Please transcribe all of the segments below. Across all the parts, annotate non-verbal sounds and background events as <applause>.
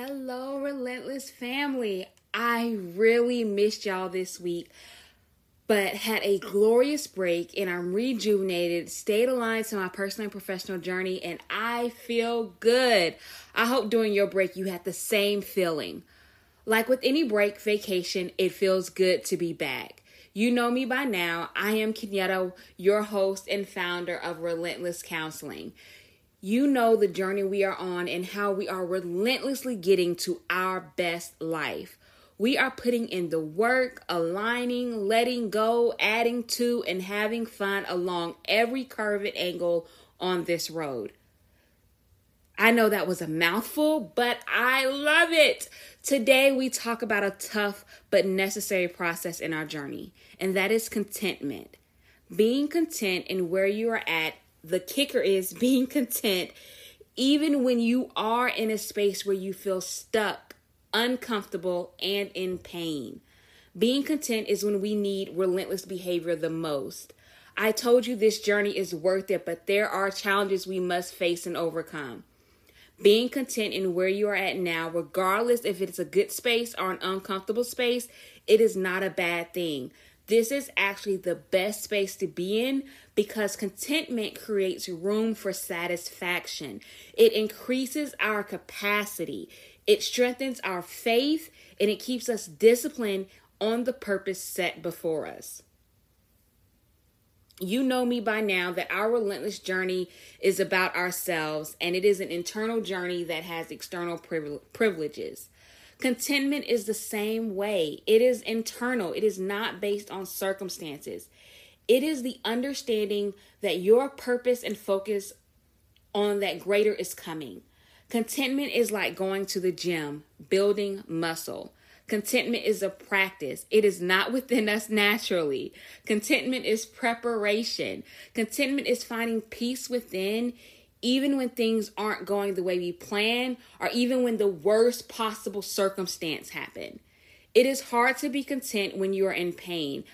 Hello, Relentless family. I really missed y'all this week, but had a glorious break and I'm rejuvenated, stayed aligned to my personal and professional journey, and I feel good. I hope during your break you had the same feeling. Like with any break, vacation, it feels good to be back. You know me by now. I am Kenyatta, your host and founder of Relentless Counseling. You know the journey we are on and how we are relentlessly getting to our best life. We are putting in the work, aligning, letting go, adding to, and having fun along every curve and angle on this road. I know that was a mouthful, but I love it. Today, we talk about a tough but necessary process in our journey, and that is contentment. Being content in where you are at the kicker is <laughs> being content even when you are in a space where you feel stuck, uncomfortable, and in pain. Being content is when we need relentless behavior the most. I told you this journey is worth it, but there are challenges we must face and overcome. Being content in where you are at now, regardless if it's a good space or an uncomfortable space, it is not a bad thing. This is actually the best space to be in because contentment creates room for satisfaction. It increases our capacity, it strengthens our faith, and it keeps us disciplined on the purpose set before us. You know me by now that our relentless journey is about ourselves and it is an internal journey that has external privileges. Contentment is the same way. It is internal. It is not based on circumstances. It is the understanding that your purpose and focus on that greater is coming. Contentment is like going to the gym, building muscle. Contentment is a practice. It is not <laughs> within us naturally. Contentment is preparation. Contentment is finding peace within even when things aren't going the way we plan or even when the worst possible circumstance happen. It is hard to be content when you are in pain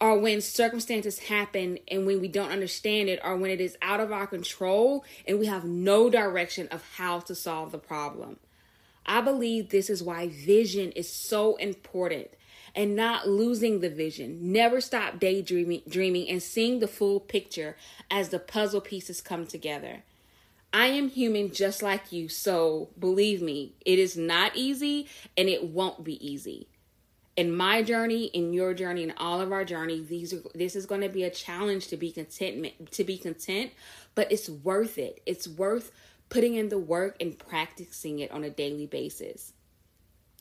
or when circumstances happen and when we don't understand it or when it is out of our control and we have no direction of how to solve the problem. I believe this is why vision is so important and not losing the vision. Never stop daydreaming dreaming and seeing the full picture as the puzzle pieces come together. I am human just like you, so believe me, it is not easy and it won't be easy. In my journey, in your journey, in all of our journey, these are, this is going to be a challenge to be contentment to be content, but it's worth it. It's worth putting in the work and practicing it on a daily basis.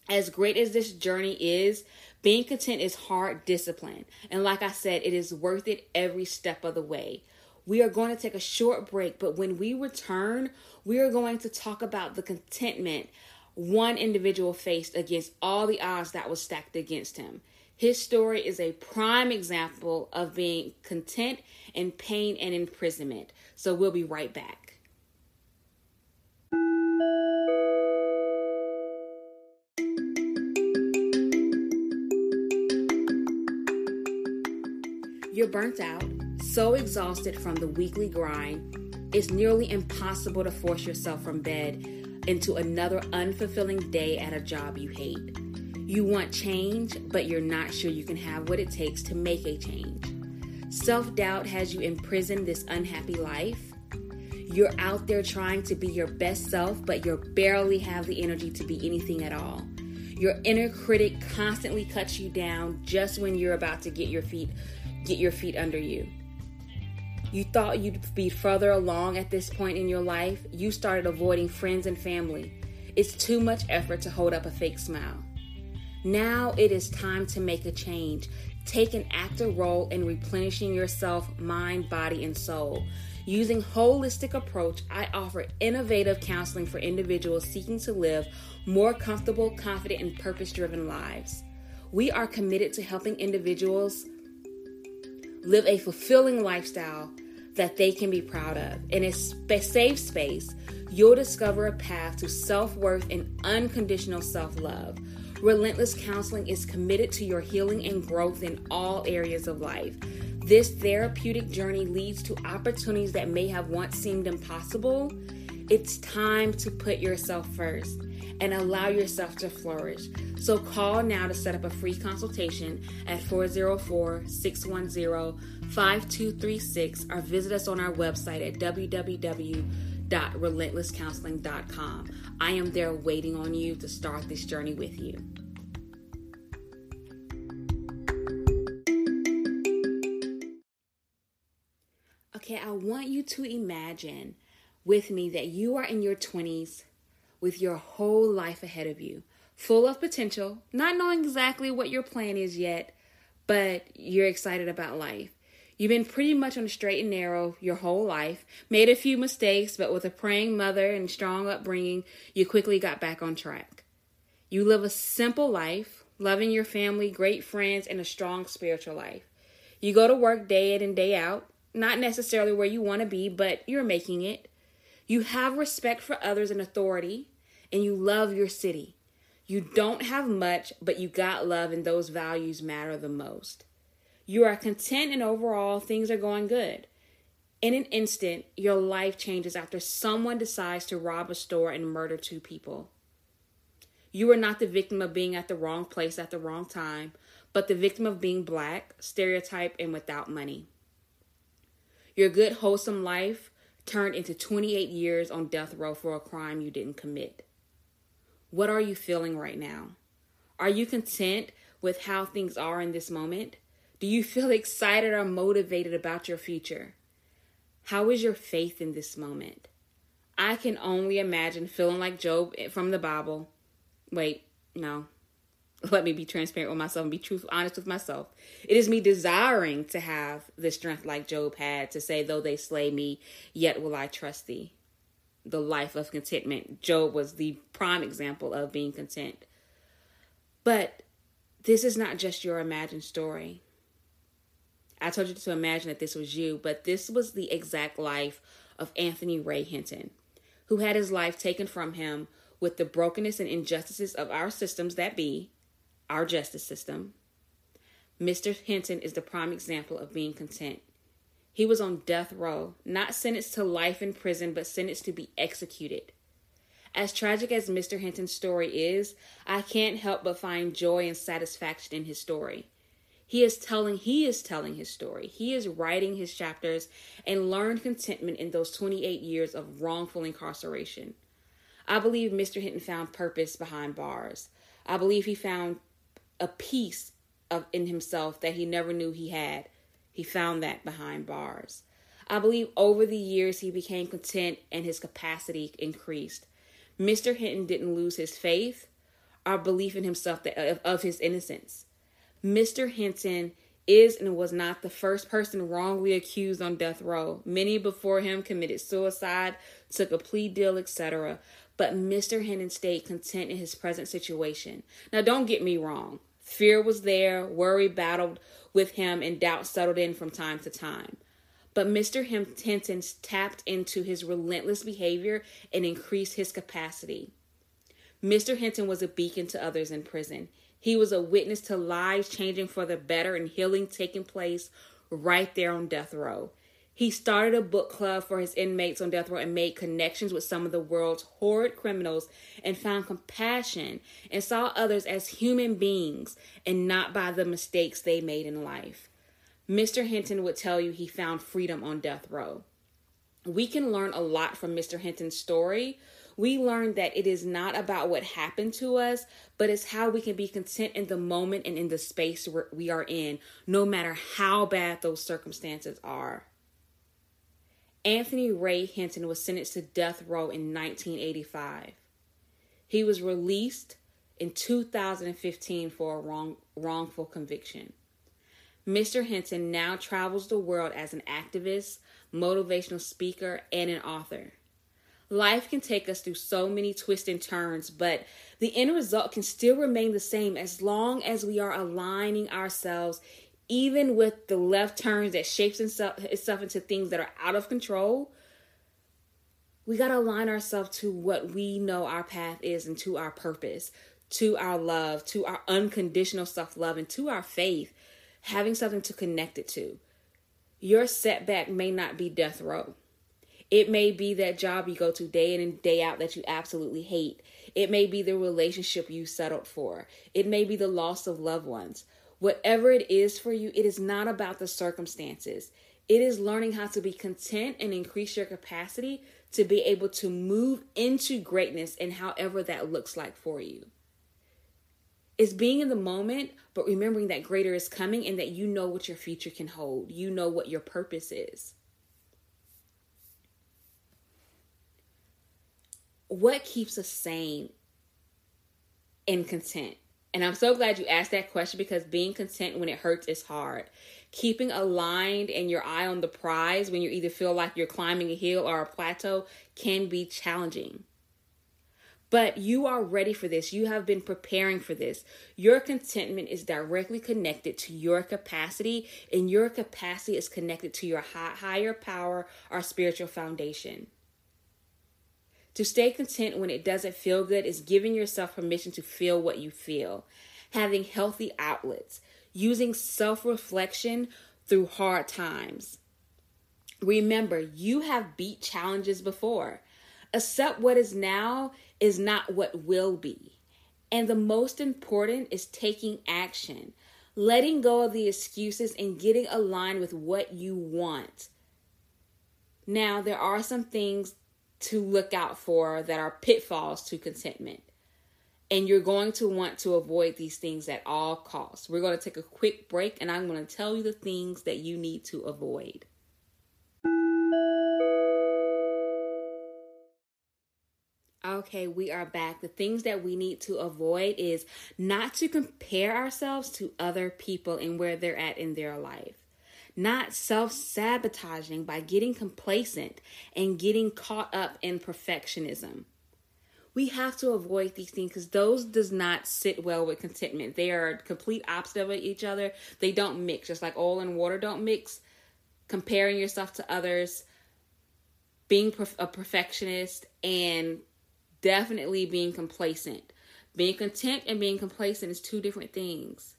As great as this journey is, being content is hard discipline. And like I said, it is worth it every step of the way. We are going to take a short break, but when we return, we are going to talk about the contentment one individual faced against all the odds that was stacked against him. His story is a prime example of being content in pain and imprisonment. So we'll be right back. You're burnt out so exhausted from the weekly grind, it's nearly impossible to force yourself from bed into another unfulfilling day at a job you hate. You want change, but you're not sure you can have what it takes to make a change. Self doubt has you imprisoned this unhappy life. You're out there trying to be your best self, but you barely have the energy to be anything at all. Your inner critic constantly cuts you down just when you're about to get your feet get your feet under you. You thought you'd be further along at this point in your life. You started avoiding friends and family. It's too much effort to hold up a fake smile. Now it is time to make a change. Take an active role in replenishing yourself, mind, body, and soul. Using holistic approach, I offer innovative counseling for individuals seeking to live more comfortable, confident, and purpose-driven lives. We are committed to helping individuals live a fulfilling lifestyle that they can be proud of. In a safe space, you'll discover a path to self worth and unconditional self love. Relentless Counseling is committed to your healing and growth in all areas of life. This therapeutic journey leads to opportunities that may have once seemed impossible. It's time to put yourself first. And allow yourself to flourish. So call now to set up a free consultation at 404 610 5236 or visit us on our website at www.relentlesscounseling.com. I am there waiting on you to start this journey with you. Okay, I want you to imagine with me that you are in your 20s with your whole life ahead of you, full of potential, not knowing exactly what your plan is yet, but you're excited about life. You've been pretty much on the straight and narrow your whole life, made a few mistakes, but with a praying mother and strong upbringing, you quickly got back on track. You live a simple life, loving your family, great friends, and a strong spiritual life. You go to work day in and day out, not necessarily where you want to be, but you're making it. You have respect for others and authority, and you love your city. You don't have much, but you got love, and those values matter the most. You are content and overall things are going good. In an instant, your life changes after someone decides to rob a store and murder two people. You are not the victim of being at the wrong place at the wrong time, but the victim of being black, stereotyped, and without money. Your good, wholesome life turned into 28 years on death row for a crime you didn't commit. What are you feeling right now? Are you content with how things are in this moment? Do you feel <laughs> excited or motivated about your future? How is your faith in this moment? I can only imagine feeling like Job from the Bible. Wait, no. Let me be transparent with myself and be truthful, honest with myself. It is me desiring to have the strength like Job had to say, Though they slay me, yet will I trust thee. The life of contentment. Job was the prime example of being content. But this is not just your imagined story. I told you to imagine that this was you, but this was the exact life of Anthony Ray Hinton, who had his life taken from him with the brokenness and injustices of our systems that be, our justice system. Mr. Hinton is the prime example of being content. He was on death row, not sentenced to life in prison, but sentenced to be executed. As tragic as Mr. Hinton's story is, I can't help but find joy and satisfaction in his story. He is telling he is telling his story. He is writing his chapters and learned contentment in those 28 years of wrongful incarceration. I believe Mr. Hinton found purpose behind bars. I believe he found a peace of in himself that he never knew he had. He found that behind bars. I believe over the years he became content and his capacity increased. Mr. Hinton didn't lose his faith or belief in himself that, of, of his innocence. Mr. Hinton is and was not the first person wrongly accused on death row. Many before him committed suicide, took a plea deal, etc. But Mr. Hinton stayed content in his present situation. Now, don't get me wrong. Fear was there, worry battled with him, and doubt settled in from time to time. But Mr. Hinton tapped into his relentless behavior and increased his capacity. Mr. Hinton was a beacon to others in prison. He was a witness to lives changing for the better and healing taking place right there on death row. He started a book club for his inmates on death row and made connections with some of the world's horrid criminals and found compassion and saw others as human beings and not by the mistakes they made in life. Mr. Hinton would tell you he found freedom on death row. We can learn a lot from Mr. Hinton's story, we learned that it is not about what happened to us, but it's how we can be content in the moment and in the space we are in, no matter how bad those circumstances are. Anthony Ray Hinton was sentenced to death row in 1985. He was released in 2015 for a wrong, wrongful conviction. Mr. Hinton now travels the world as an activist, motivational speaker, and an author. Life can take us through so many twists and turns, but the end result can still remain the same as long as we are aligning ourselves, even with the left turns that shapes itself, itself into things that are out of control. We got to align ourselves to what we know our path is and to our purpose, to our love, to our unconditional self love, and to our faith, having something to connect it to. Your setback may not be death row It may be that job you go to day in and day out that you absolutely hate. It may be the relationship you settled for. It may be the loss of loved ones. Whatever it is for you, it is not about the circumstances. It is learning how to be content and increase your capacity to be able to move into greatness and however that looks like for you. It's being in the moment, but remembering that greater is coming and that you know what your future can hold. You know what your purpose is. What keeps us sane and content? And I'm so glad you asked that question because being content when it hurts is hard. Keeping aligned and your eye on the prize when you either feel like you're climbing a hill or a plateau can be challenging. But you are ready for this. You have been preparing for this. Your contentment is directly connected to your capacity, and your capacity is connected to your higher power or spiritual foundation. To stay content when it doesn't feel good is giving yourself permission to feel what you feel, having healthy outlets, using self reflection through hard times. Remember, you have beat challenges before. Accept what is now is not what will be. And the most important is taking action, letting go of the excuses and getting aligned with what you want. Now, there are some things to look out for that are pitfalls to contentment. And you're going to want to avoid these things at all costs. We're going to take a quick break and I'm going to tell you the things that you need to avoid. Okay, we are back. The things that we need to avoid is not to compare ourselves to other people and where they're at in their life not self sabotaging by getting complacent and getting caught up in perfectionism. We have to avoid these things because those does not sit well with contentment. They are complete opposite of each other. They don't mix, just like oil and water don't mix. Comparing yourself to others, being a perfectionist, and definitely being complacent. Being content and being complacent is two different things.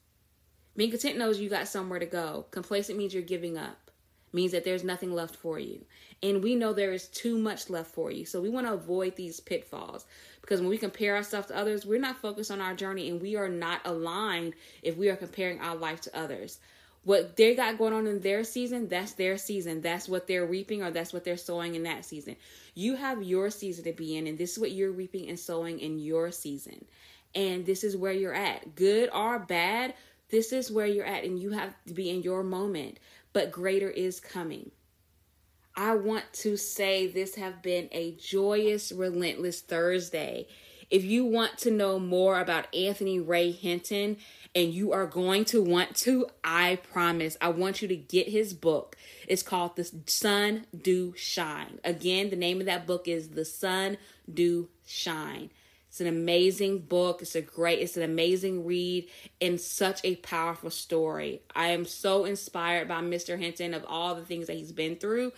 Being content knows you got somewhere to go. Complacent means you're giving up, means that there's nothing left for you. And we know there is too much left for you. So we want to avoid these pitfalls because when we compare ourselves to others, we're not focused on our journey and we are not aligned if we are comparing our life to others. What they got going on in their season, that's their season. That's what they're reaping or that's what they're sowing in that season. You have your season to be in, and this is what you're reaping and sowing in your season. And this is where you're at. Good or bad, this is where you're at, and you have to be in your moment. But greater is coming. I want to say this have been a joyous, relentless Thursday. If you want to know more about Anthony Ray Hinton, and you are going to want to, I promise, I want you to get his book. It's called The Sun Do Shine. Again, the name of that book is The Sun Do Shine. It's an amazing book. It's a great, it's an amazing read and such a powerful story. I am so inspired by Mr. Hinton of all the things that he's been through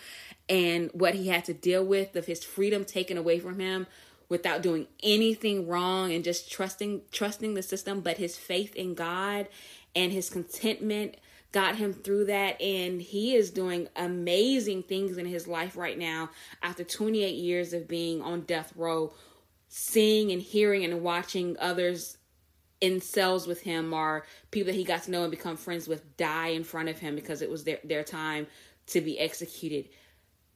and what he had to deal with, of his freedom taken away from him without doing anything wrong and just trusting trusting the system, but his faith in God and his contentment got him through that and he is doing amazing things in his life right now after 28 years of being on death row seeing and hearing and watching others in cells with him or people that he got to know and become friends with die in front of him because it was their, their time to be executed.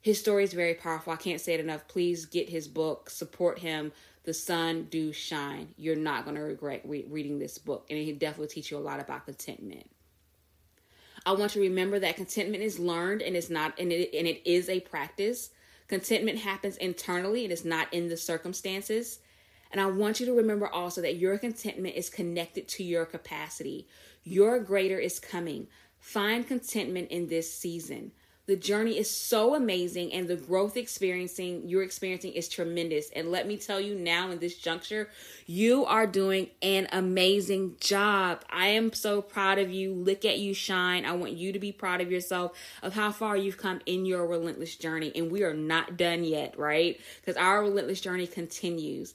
His story is very powerful. I can't say it enough. Please get his book, support him. The Sun Do Shine. You're not going to regret re- reading this book, and it definitely teach you a lot about contentment. I want you to remember that contentment is learned and it's not and it, and it is a practice. Contentment happens internally, and it is not in the circumstances. And I want you to remember also that your contentment is connected to your capacity. Your greater is coming. Find contentment in this season. The journey is so amazing and the growth experiencing you're experiencing is tremendous. And let me tell you now in this juncture, you are doing an amazing job. I am so proud of you. Look at you shine. I want you to be proud of yourself of how far you've come in your relentless journey. And we are not done yet, right? Because our relentless journey continues.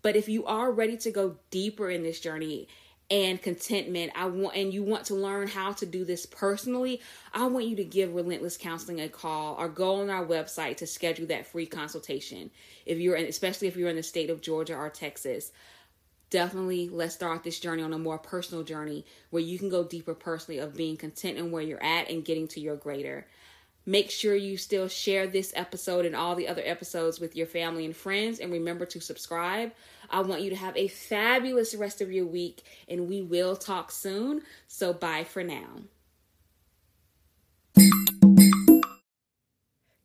But if you are ready to go deeper in this journey, and contentment. I want and you want to learn how to do this personally i want you to give relentless counseling a call or go on our website to schedule that free consultation. If you're in especially if you're in the state of georgia or texas definitely let's start this journey on a more personal journey where you can go deeper personally of being content in where you're at and getting to your greater Make sure you still share this episode and all the other episodes with your family and friends. And remember to subscribe. I want you to have a fabulous rest of your week, and we will talk soon. So, bye for now.